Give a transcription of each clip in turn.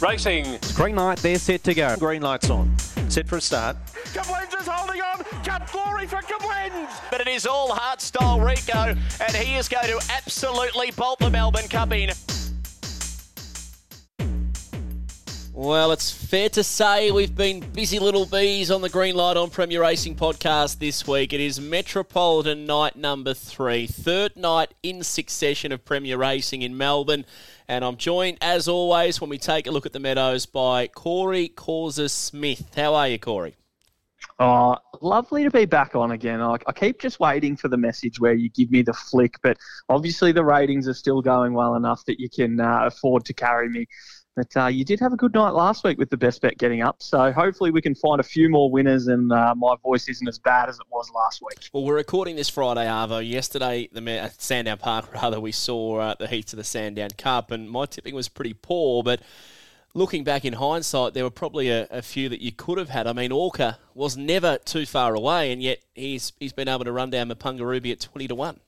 Racing. Green light, they're set to go. Green lights on. Set for a start. Koblenz is holding on. Cut glory for Koblenz. But it is all heart style Rico, and he is going to absolutely bolt the Melbourne Cup in. Well, it's fair to say we've been busy little bees on the green light on Premier Racing podcast this week. It is Metropolitan night number three, third night in succession of Premier Racing in Melbourne. And I'm joined, as always, when we take a look at the Meadows by Corey Causer Smith. How are you, Corey? Oh, lovely to be back on again. I, I keep just waiting for the message where you give me the flick, but obviously the ratings are still going well enough that you can uh, afford to carry me. But uh, you did have a good night last week with the best bet getting up, so hopefully we can find a few more winners and uh, my voice isn't as bad as it was last week. Well, we're recording this Friday, Arvo. Yesterday, the at Sandown Park, rather, we saw uh, the heats of the Sandown Cup, and my tipping was pretty poor, but looking back in hindsight, there were probably a, a, few that you could have had. I mean, Orca was never too far away, and yet he's he's been able to run down Mapunga Ruby at twenty to one.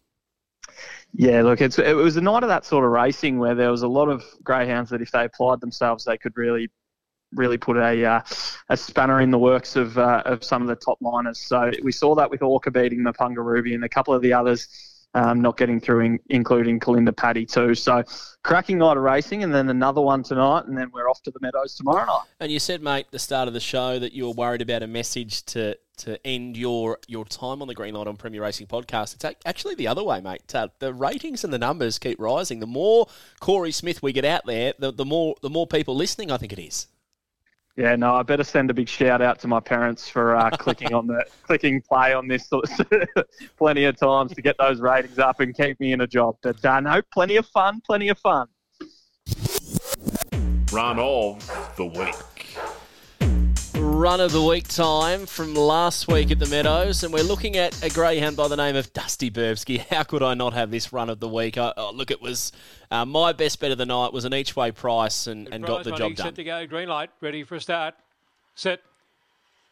Yeah, look, it was a night of that sort of racing where there was a lot of greyhounds that if they applied themselves, they could really, really put a uh, a spanner in the works of uh, of some of the top liners. So we saw that with Orca beating Mapunga Ruby and a couple of the others. Um, not getting through, in, including Kalinda Paddy too. So, cracking night of racing, and then another one tonight, and then we're off to the Meadows tomorrow night. And you said, mate, the start of the show that you were worried about a message to to end your your time on the Green Light on Premier Racing podcast. It's actually the other way, mate. Uh, the ratings and the numbers keep rising. The more Corey Smith we get out there, the, the more the more people listening. I think it is. Yeah, no, I better send a big shout out to my parents for uh, clicking on the clicking play on this plenty of times to get those ratings up and keep me in a job. But uh, no, plenty of fun, plenty of fun. Run of the week run of the week time from last week at the Meadows, and we're looking at a greyhound by the name of Dusty Burbsky. How could I not have this run of the week? I, oh, look, it was uh, my best bet of the night was an each way price and, and got the job done. Set to go, green light, ready for a start. Set,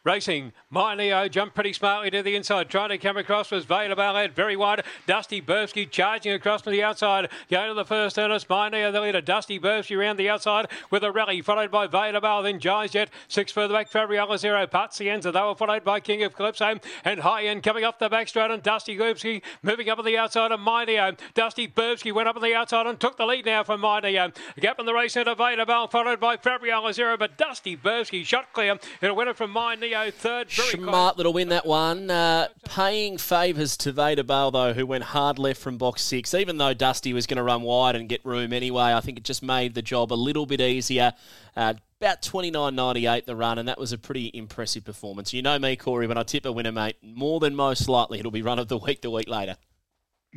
Racing, My Leo jumped pretty smartly to the inside, trying to come across was Vader Bale, very wide. Dusty Burbsky charging across to the outside, going to the first earnest. My Leo the leader, Dusty Burbsky around the outside with a rally, followed by Vader Ball, then Giants Jet, six further back, Fabriella Zero, Patsienza. They were followed by King of Calypso and High End coming off the back straight, and Dusty Burbsky moving up on the outside of My Leo. Dusty Burbsky went up on the outside and took the lead now from My Leo. Gap in the race centre, Vader Ball, followed by Fabriella Zero, but Dusty Burbsky shot clear. It'll win it from My Leo third. Very Smart little win that one. Uh, paying favours to Vader Bale, though, who went hard left from box six. Even though Dusty was going to run wide and get room anyway, I think it just made the job a little bit easier. Uh, about 29.98 the run, and that was a pretty impressive performance. You know me, Corey, when I tip a winner, mate, more than most likely it'll be run of the week the week later.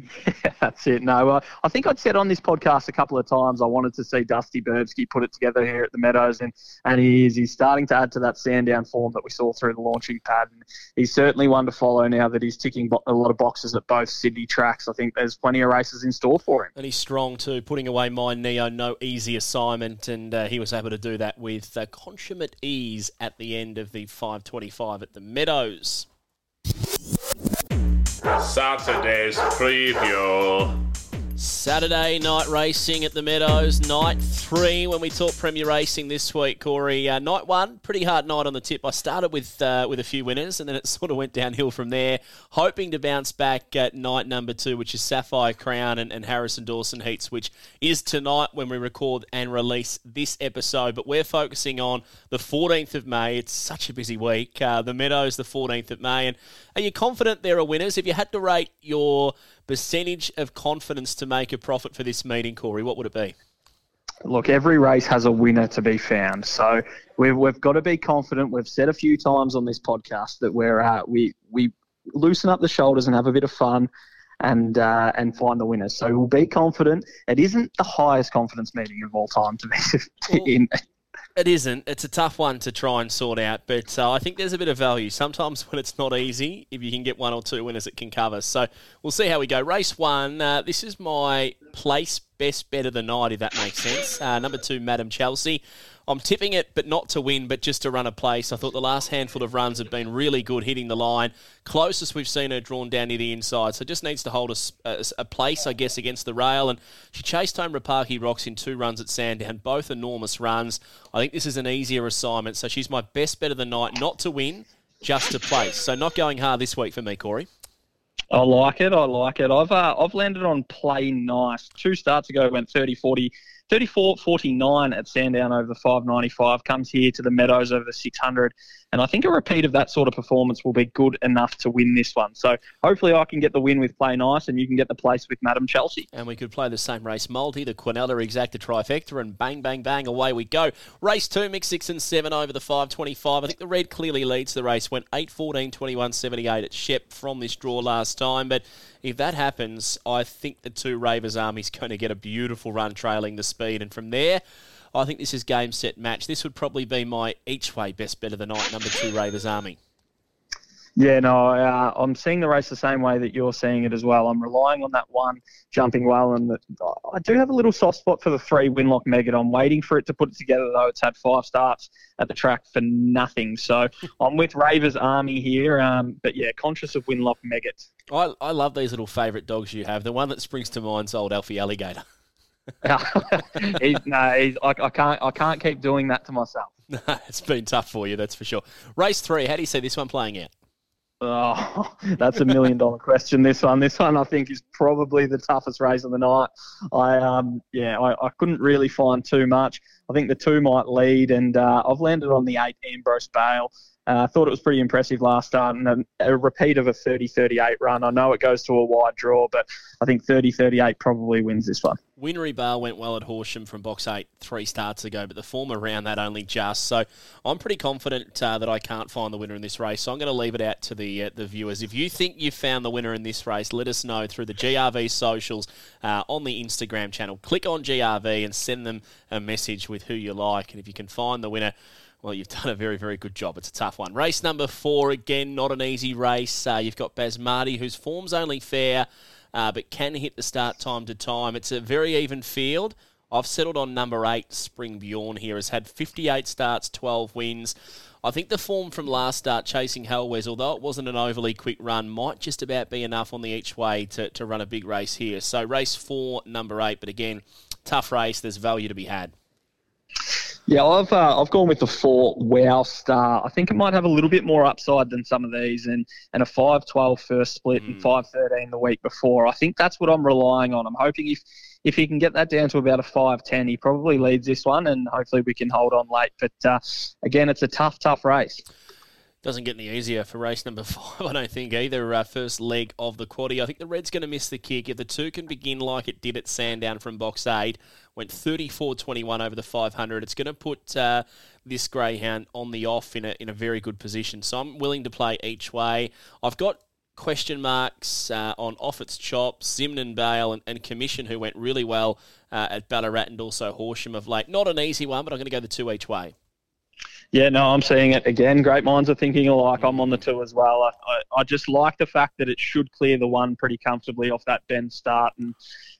That's it. No, uh, I think I'd said on this podcast a couple of times I wanted to see Dusty Burbsky put it together here at the Meadows, and, and he is. He's starting to add to that Sandown form that we saw through the launching pad. And he's certainly one to follow now that he's ticking a lot of boxes at both Sydney tracks. I think there's plenty of races in store for him. And he's strong too, putting away My Leo, no easy assignment, and uh, he was able to do that with uh, consummate ease at the end of the 525 at the Meadows. Saturday's preview. Saturday night racing at the Meadows, night three when we talk Premier Racing this week, Corey. Uh, night one, pretty hard night on the tip. I started with uh, with a few winners and then it sort of went downhill from there, hoping to bounce back at night number two, which is Sapphire Crown and, and Harrison Dawson Heats, which is tonight when we record and release this episode. But we're focusing on the 14th of May. It's such a busy week. Uh, the Meadows, the 14th of May. And are you confident there are winners? If you had to rate your percentage of confidence to make a profit for this meeting, Corey, what would it be? Look, every race has a winner to be found. So we've, we've got to be confident. We've said a few times on this podcast that we're uh, we we loosen up the shoulders and have a bit of fun and uh, and find the winners. So we'll be confident. It isn't the highest confidence meeting of all time to be in It isn't. It's a tough one to try and sort out, but uh, I think there's a bit of value. Sometimes when it's not easy, if you can get one or two winners, it can cover. So we'll see how we go. Race one. Uh, this is my place best bet of the night, if that makes sense. Uh, number two, Madam Chelsea. I'm tipping it, but not to win, but just to run a place. I thought the last handful of runs have been really good, hitting the line. Closest we've seen her drawn down near the inside, so just needs to hold a, a, a place, I guess, against the rail. And she chased home Rapaki Rocks in two runs at Sandown, both enormous runs. I think this is an easier assignment, so she's my best bet of the night, not to win, just to place. So not going hard this week for me, Corey. I like it. I like it. I've uh, I've landed on play nice. Two starts ago went 30 40 34 49 at Sandown over the 595 comes here to the Meadows over the 600. And I think a repeat of that sort of performance will be good enough to win this one. So hopefully I can get the win with Play Nice and you can get the place with Madam Chelsea. And we could play the same race multi, the Quinella Exacta trifecta, and bang, bang, bang, away we go. Race two, mix six and seven over the 525. I think the red clearly leads the race. Went 8 14 21 78 at Shep from this draw last time. But if that happens, I think the two Ravers Army's going to get a beautiful run trailing the speed. And from there, I think this is game, set, match. This would probably be my each way best bet of the night, number two Ravers Army. Yeah, no, uh, I'm seeing the race the same way that you're seeing it as well. I'm relying on that one jumping well, and the, I do have a little soft spot for the three Winlock Megget. I'm waiting for it to put it together though. It's had five starts at the track for nothing, so I'm with Ravers Army here. Um, but yeah, conscious of Winlock Megget. I, I love these little favourite dogs you have. The one that springs to mind is old Alfie Alligator. he's, no, he's, I, I, can't. I can't keep doing that to myself. No, it's been tough for you, that's for sure. Race three. How do you see this one playing out? Oh, that's a million dollar question. This one, this one, I think is probably the toughest race of the night. I, um, yeah, I, I couldn't really find too much. I think the two might lead, and uh, I've landed on the eight Ambrose Bale. Uh, I thought it was pretty impressive last start and a, a repeat of a 30 38 run. I know it goes to a wide draw, but I think 30 38 probably wins this one. Winry Bar went well at Horsham from box eight three starts ago, but the form around that only just. So I'm pretty confident uh, that I can't find the winner in this race. So I'm going to leave it out to the uh, the viewers. If you think you've found the winner in this race, let us know through the GRV socials uh, on the Instagram channel. Click on GRV and send them a message with who you like. And if you can find the winner, well, you've done a very, very good job. It's a tough one. Race number four, again, not an easy race. Uh, you've got Basmati, whose form's only fair, uh, but can hit the start time to time. It's a very even field. I've settled on number eight, Spring Bjorn here. Has had 58 starts, 12 wins. I think the form from last start, chasing Hellwes, although it wasn't an overly quick run, might just about be enough on the each way to, to run a big race here. So race four, number eight, but again, tough race. There's value to be had. Yeah, I've uh, I've gone with the four Wow Star. I think it might have a little bit more upside than some of these, and and a 5-12 first split mm. and 5-13 the week before. I think that's what I'm relying on. I'm hoping if if he can get that down to about a 5-10, he probably leads this one, and hopefully we can hold on late. But uh, again, it's a tough, tough race doesn't get any easier for race number five, I don't think, either. Uh, first leg of the quaddy. I think the Red's going to miss the kick. If the two can begin like it did at Sandown from box eight, went 34 21 over the 500, it's going to put uh, this greyhound on the off in a, in a very good position. So I'm willing to play each way. I've got question marks uh, on off its chops, Zimnan Bale and, and, Commission, who went really well uh, at Ballarat and also Horsham of late. Not an easy one, but I'm going to go the two each way. Yeah, no, I'm seeing it again. Great minds are thinking alike. I'm on the two as well. I, I, I, just like the fact that it should clear the one pretty comfortably off that bend start and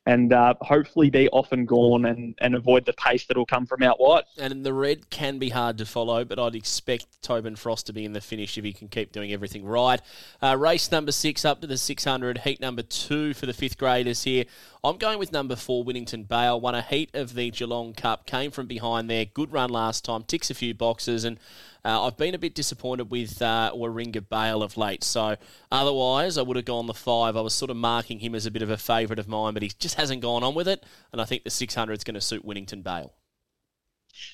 and uh, hopefully be off and gone and, and avoid the pace that will come from out wide. And the red can be hard to follow, but I'd expect Tobin Frost to be in the finish if he can keep doing everything right. Uh, race number six up to the 600, heat number two for the fifth graders here. I'm going with number four, Winnington Bale. Won a heat of the Geelong Cup, came from behind there. Good run last time, ticks a few boxes, and uh, I've been a bit disappointed with uh, Warringah Bale of late. So otherwise, I would have gone the five. I was sort of marking him as a bit of a favourite of mine, but he just hasn't gone on with it. And I think the 600 is going to suit Winnington Bale.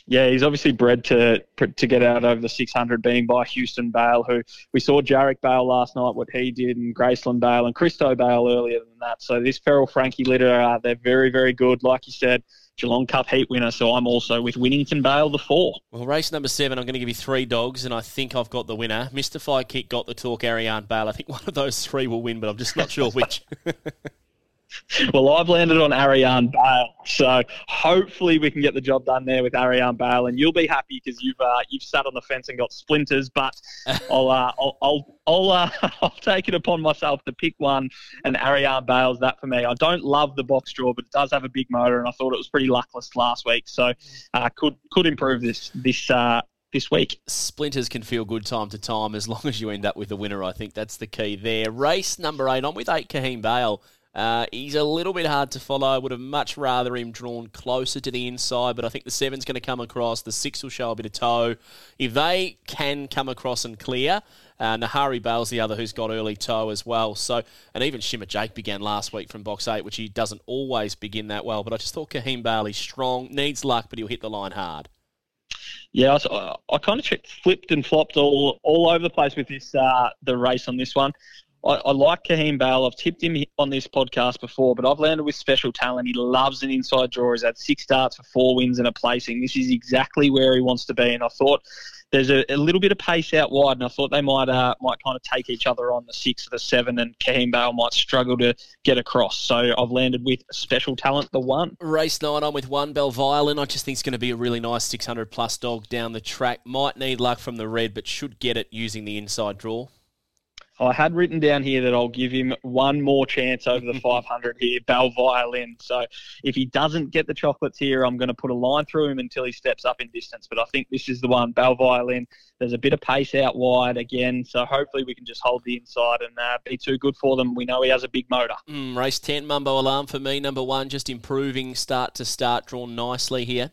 Yeah, he's obviously bred to to get out over the 600, being by Houston Bale, who we saw Jarek Bale last night, what he did, and Graceland Bale and Christo Bale earlier than that. So this Feral Frankie litter, uh, they're very, very good. Like you said, Geelong Cup heat winner, so I'm also with Winnington Bale, the four. Well, race number seven, I'm going to give you three dogs, and I think I've got the winner. Mystify Kick got the talk, Ariane Bale. I think one of those three will win, but I'm just not sure which. Well, I've landed on Ariane Bale, so hopefully we can get the job done there with Ariane Bale, and you'll be happy because you've uh, you've sat on the fence and got splinters. But I'll uh, I'll I'll I'll, uh, I'll take it upon myself to pick one, and Ariane Bale's that for me. I don't love the box draw, but it does have a big motor, and I thought it was pretty luckless last week, so uh, could could improve this this uh, this week. Splinters can feel good time to time as long as you end up with a winner. I think that's the key there. Race number eight, I'm with eight, Kahim Bale. Uh, he's a little bit hard to follow. I would have much rather him drawn closer to the inside, but I think the seven's going to come across. The six will show a bit of toe. If they can come across and clear, uh, Nahari Bale's the other who's got early toe as well. So, and even Shimmer Jake began last week from box eight, which he doesn't always begin that well. But I just thought Kahim Bale is strong, needs luck, but he'll hit the line hard. Yeah, I, I kind of flipped and flopped all all over the place with this uh, the race on this one. I, I like Kahim Bale. I've tipped him on this podcast before, but I've landed with special talent. He loves an inside draw. He's had six starts for four wins and a placing. This is exactly where he wants to be. And I thought there's a, a little bit of pace out wide, and I thought they might uh, might kind of take each other on the six or the seven, and Kahim Bale might struggle to get across. So I've landed with special talent, the one. Race nine I'm with one Bell Violin. I just think it's going to be a really nice 600 plus dog down the track. Might need luck from the red, but should get it using the inside draw. I had written down here that I'll give him one more chance over the 500 here, Bell Violin. So if he doesn't get the chocolates here, I'm going to put a line through him until he steps up in distance. But I think this is the one, Bell Violin. There's a bit of pace out wide again, so hopefully we can just hold the inside and uh, be too good for them. We know he has a big motor. Mm, race 10, Mumbo Alarm for me, number one, just improving start to start, drawn nicely here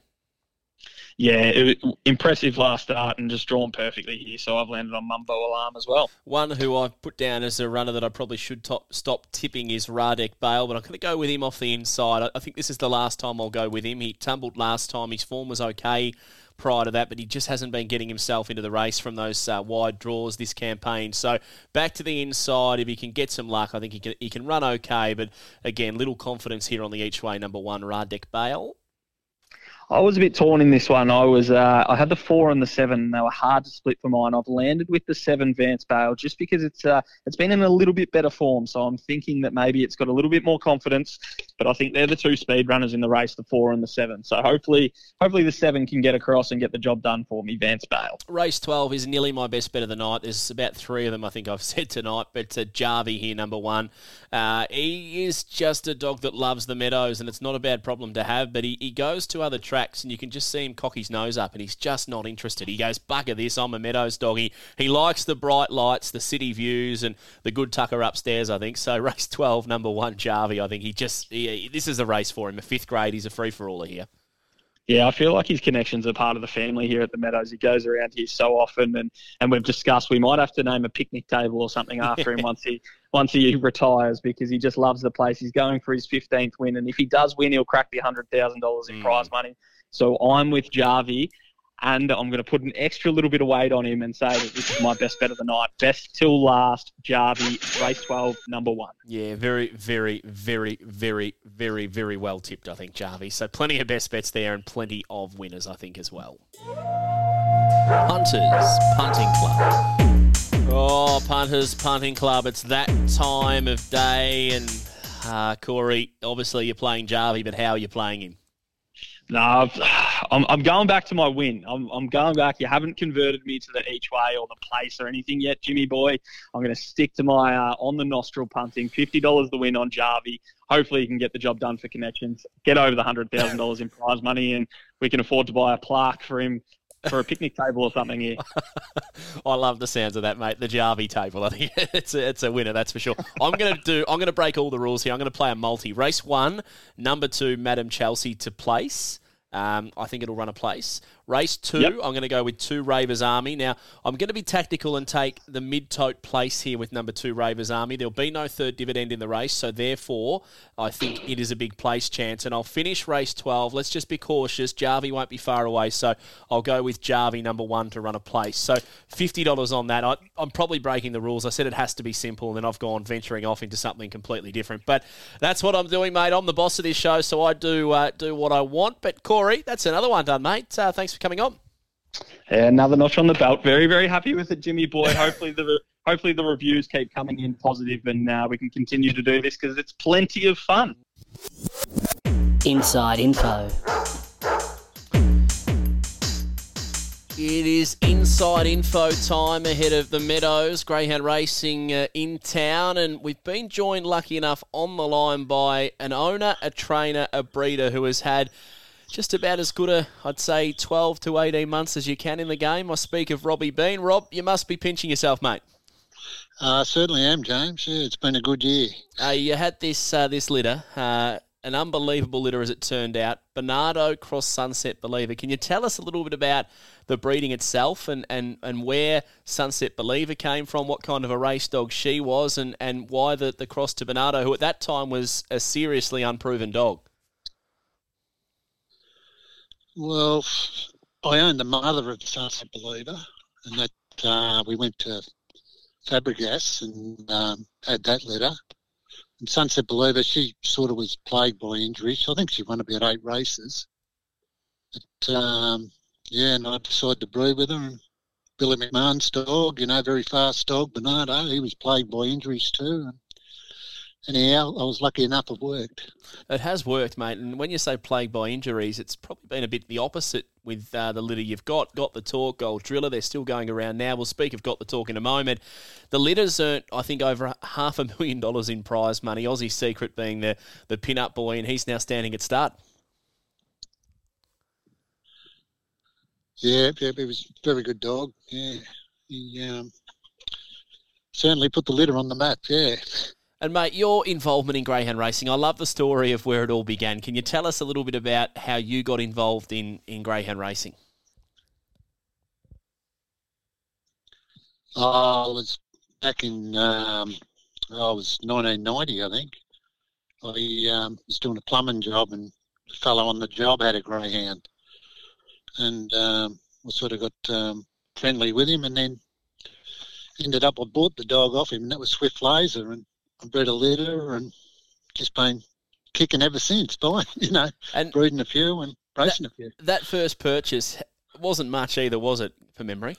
yeah, impressive last start and just drawn perfectly here. So I've landed on Mumbo Alarm as well. One who I've put down as a runner that I probably should top, stop tipping is Radek Bale, but I'm going to go with him off the inside. I, I think this is the last time I'll go with him. He tumbled last time. His form was okay prior to that, but he just hasn't been getting himself into the race from those uh, wide draws this campaign. So back to the inside, if he can get some luck, I think he can he can run okay. But again, little confidence here on the each way number one, Radek Bale. I was a bit torn in this one. I was uh, I had the four and the seven. They were hard to split for mine. I've landed with the seven Vance Bale just because it's uh, it's been in a little bit better form. So I'm thinking that maybe it's got a little bit more confidence. But I think they're the two speed runners in the race, the four and the seven. So hopefully hopefully the seven can get across and get the job done for me, Vance Bale. Race twelve is nearly my best bet of the night. There's about three of them I think I've said tonight, but uh, Jarvie here, number one. Uh, he is just a dog that loves the meadows, and it's not a bad problem to have. But he, he goes to other tracks, and you can just see him cock his nose up, and he's just not interested. He goes, "Bugger this! I'm a meadows doggy." He likes the bright lights, the city views, and the good tucker upstairs. I think so. Race twelve, number one, Jarvie. I think he just he, this is a race for him. A fifth grade, he's a free for all here. Yeah, I feel like his connections are part of the family here at the Meadows. He goes around here so often, and, and we've discussed we might have to name a picnic table or something after him once he once he retires because he just loves the place. He's going for his 15th win, and if he does win, he'll crack the hundred thousand dollars in mm. prize money. So I'm with Jarvie, and I'm going to put an extra little bit of weight on him and say that this is my best bet of the night. Best till last, Jarvie, race 12, number one. Yeah, very, very, very, very, very, very well tipped, I think, Jarvie. So plenty of best bets there and plenty of winners, I think, as well. Punters Punting Club. Oh, Punters Punting Club. It's that time of day. And uh, Corey, obviously you're playing Jarvie, but how are you playing him? No, I'm, I'm going back to my win. I'm, I'm going back. You haven't converted me to the each way or the place or anything yet, Jimmy boy. I'm going to stick to my uh, on the nostril punting. Fifty dollars the win on Jarvie. Hopefully, you can get the job done for connections. Get over the hundred thousand dollars in prize money, and we can afford to buy a plaque for him for a picnic table or something here. I love the sounds of that, mate. The Jarvie table. I think it's a, it's a winner, that's for sure. I'm to do. I'm to break all the rules here. I'm going to play a multi. Race one, number two, Madam Chelsea to place. Um, I think it'll run a place. Race two, yep. I'm going to go with two Ravers Army. Now, I'm going to be tactical and take the mid tote place here with number two Ravers Army. There'll be no third dividend in the race, so therefore, I think it is a big place chance. And I'll finish race 12. Let's just be cautious. Jarvie won't be far away, so I'll go with Jarvie number one to run a place. So $50 on that. I, am probably breaking the rules. I said it has to be simple, and then I've gone venturing off into something completely different. But that's what I'm doing, mate. I'm the boss of this show, so I do uh, do what I want. But Corey, that's another one done, mate. Uh, thanks for coming on. Yeah, another notch on the belt. Very, very happy with it, Jimmy boy. Hopefully the hopefully the reviews keep coming in positive and uh, we can continue to do this because it's plenty of fun. Inside info. It is inside info time ahead of the Meadows Greyhound Racing uh, in town, and we've been joined, lucky enough, on the line by an owner, a trainer, a breeder who has had just about as good a, I'd say, 12 to 18 months as you can in the game. I speak of Robbie Bean. Rob, you must be pinching yourself, mate. I uh, certainly am, James. Yeah, it's been a good year. Uh, you had this uh, this litter. Uh, an unbelievable litter as it turned out. Bernardo Cross Sunset Believer. Can you tell us a little bit about the breeding itself and, and, and where Sunset Believer came from, what kind of a race dog she was, and, and why the, the cross to Bernardo, who at that time was a seriously unproven dog? Well, I owned the mother of Sunset Believer, and that uh, we went to Fabregas and um, had that litter. And Sunset Believer, she sort of was plagued by injuries. I think she won about eight races. But, um, yeah, and I decided to breed with her. And Billy McMahon's dog, you know, very fast dog, Bernardo, he was plagued by injuries too. And anyhow, I was lucky enough it worked. It has worked, mate. And when you say plagued by injuries, it's probably been a bit the opposite with uh, the litter you've got. Got the Talk, Gold Driller, they're still going around now. We'll speak of Got the Talk in a moment. The litters earned, I think, over half a million dollars in prize money. Aussie Secret being the, the pin-up boy, and he's now standing at start. Yeah, yeah, he was a very good dog. Yeah, he um, certainly put the litter on the map. Yeah. And mate, your involvement in greyhound racing, I love the story of where it all began. Can you tell us a little bit about how you got involved in, in greyhound racing? I was back in, um, oh, I was 1990, I think. I um, was doing a plumbing job and a fellow on the job had a greyhound. And um, I sort of got um, friendly with him and then ended up, I bought the dog off him and that was Swift Laser. And bred a litter and just been kicking ever since, by you know, and breeding a few and racing that, a few. That first purchase wasn't much either, was it, for memory?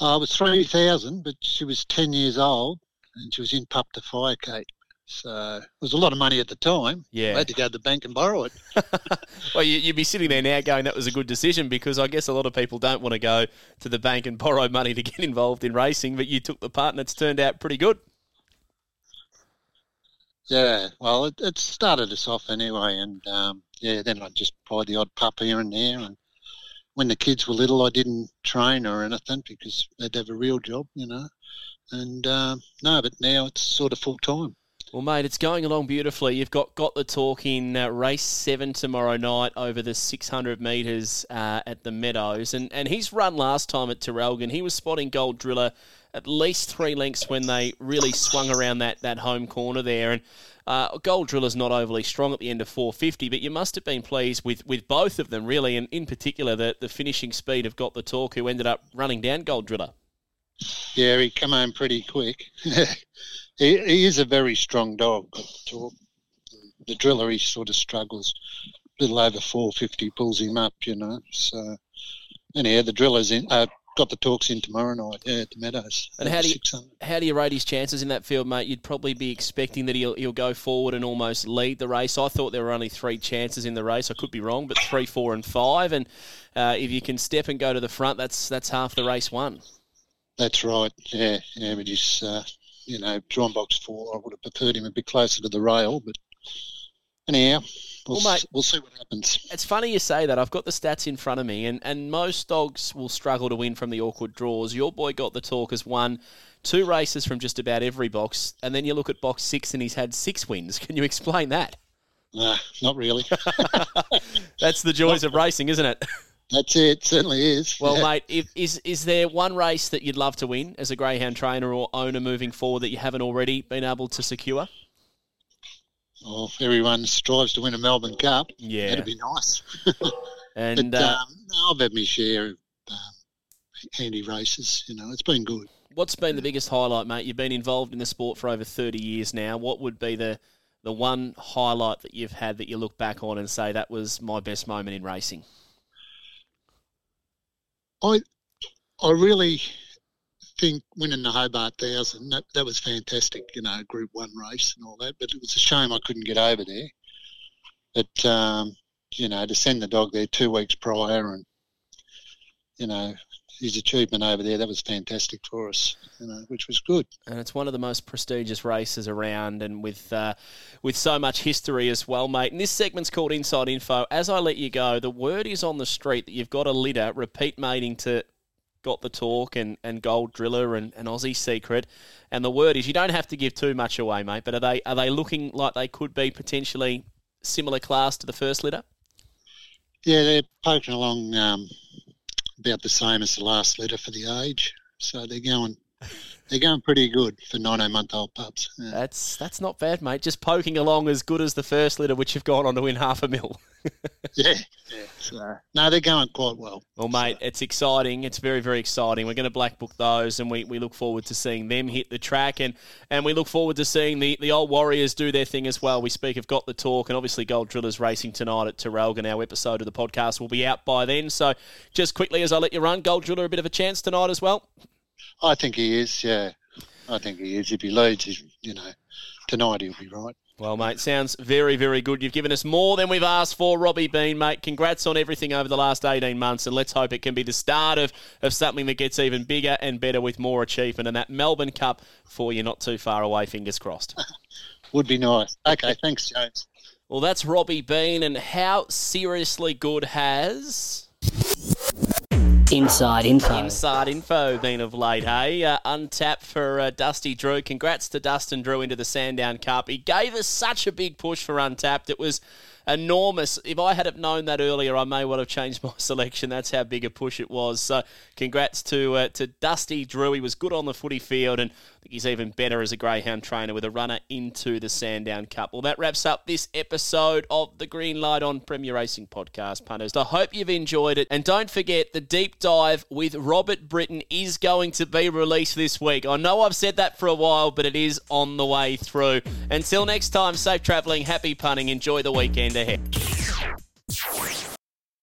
Uh, it was three thousand, but she was ten years old and she was in pup to fire Kate. So it was a lot of money at the time. Yeah. I had to go to the bank and borrow it. well, you, would be sitting there now going, that was a good decision because I guess a lot of people don't want to go to the bank and borrow money to get involved in racing, but you took the part and it's turned out pretty good. Yeah, well, it, it started us off anyway. And um, yeah, then I just buy the odd pup here and there. And when the kids were little, I didn't train or anything because they'd have a real job, you know. And um, no, but now it's sort of full time. Well, mate, it's going along beautifully. You've got got the talk in uh, race seven tomorrow night over the 600 metres uh, at the Meadows, and and he's run last time at Traralgon. He was spotting Gold Driller at least three lengths when they really swung around that that home corner there, and. Uh, Gold Driller's not overly strong at the end of 450, but you must have been pleased with, with both of them, really, and in particular the, the finishing speed of Got the Talk, who ended up running down Gold Driller. Yeah, he come home pretty quick. he, he is a very strong dog. But the driller, he sort of struggles. A little over 450 pulls him up, you know. So, anyhow, the driller's in. Uh, got the talks in tomorrow night yeah, at the Meadows. And how do you how do you rate his chances in that field, mate? You'd probably be expecting that he'll he'll go forward and almost lead the race. I thought there were only three chances in the race. I could be wrong, but three, four, and five. And uh, if you can step and go to the front, that's that's half the race won. That's right. Yeah, yeah. But he's uh, you know, drawn box four. I would have preferred him a bit closer to the rail, but anyhow, we'll, well mate, we'll see what happens. It's funny you say that. I've got the stats in front of me, and, and most dogs will struggle to win from the awkward draws. Your boy got the talk as one, two races from just about every box, and then you look at box six, and he's had six wins. Can you explain that? Nah, not really. That's the joys of racing, isn't it? That's it. Certainly is. Well, yeah. mate, if, is is there one race that you'd love to win as a greyhound trainer or owner moving forward that you haven't already been able to secure? Well, everyone strives to win a Melbourne Cup. Yeah, that'd be nice. and but, uh, um, I've had my share of um, handy races. You know, it's been good. What's been the biggest highlight, mate? You've been involved in the sport for over thirty years now. What would be the the one highlight that you've had that you look back on and say that was my best moment in racing? I I really think winning the Hobart Thousand that, that was fantastic. You know, Group One race and all that. But it was a shame I couldn't get over there. But um, you know, to send the dog there two weeks prior and you know his achievement over there that was fantastic for us. You know, which was good. and it's one of the most prestigious races around, and with uh, with so much history as well, mate. And this segment's called Inside Info. As I let you go, the word is on the street that you've got a litter repeat mating to Got the Talk and, and Gold Driller and, and Aussie Secret, and the word is you don't have to give too much away, mate. But are they are they looking like they could be potentially similar class to the first litter? Yeah, they're poking along um, about the same as the last letter for the age. So they're going they're going pretty good for 19 month old pups. Yeah. That's that's not bad, mate. Just poking along as good as the first litter, which have gone on to win half a mil. yeah, yeah. So, no, they're going quite well. Well, mate, it's exciting. It's very, very exciting. We're going to black book those, and we, we look forward to seeing them hit the track, and, and we look forward to seeing the, the old Warriors do their thing as well. We speak of Got the Talk, and obviously Gold Drillers racing tonight at Traralgon. Our episode of the podcast will be out by then. So, just quickly as I let you run, Gold Driller a bit of a chance tonight as well. I think he is. Yeah, I think he is. If he leads, he's, you know, tonight he'll be right. Well, mate, sounds very, very good. You've given us more than we've asked for, Robbie Bean, mate. Congrats on everything over the last 18 months, and let's hope it can be the start of, of something that gets even bigger and better with more achievement. And that Melbourne Cup for you not too far away, fingers crossed. Would be nice. Okay, thanks, James. Well, that's Robbie Bean, and how seriously good has. Inside info. Inside info been of late, hey? Uh, untapped for uh, Dusty Drew. Congrats to Dustin Drew into the Sandown Cup. He gave us such a big push for Untapped. It was enormous. If I had have known that earlier, I may well have changed my selection. That's how big a push it was. So, congrats to uh, to Dusty Drew. He was good on the footy field, and I think he's even better as a greyhound trainer with a runner into the Sandown Cup. Well, that wraps up this episode of the Green Light on Premier Racing podcast, punters. I hope you've enjoyed it, and don't forget the deep dive with Robert Britton is going to be released this week. I know I've said that for a while, but it is on the way through. Until next time, safe travelling, happy punting, enjoy the weekend ahead.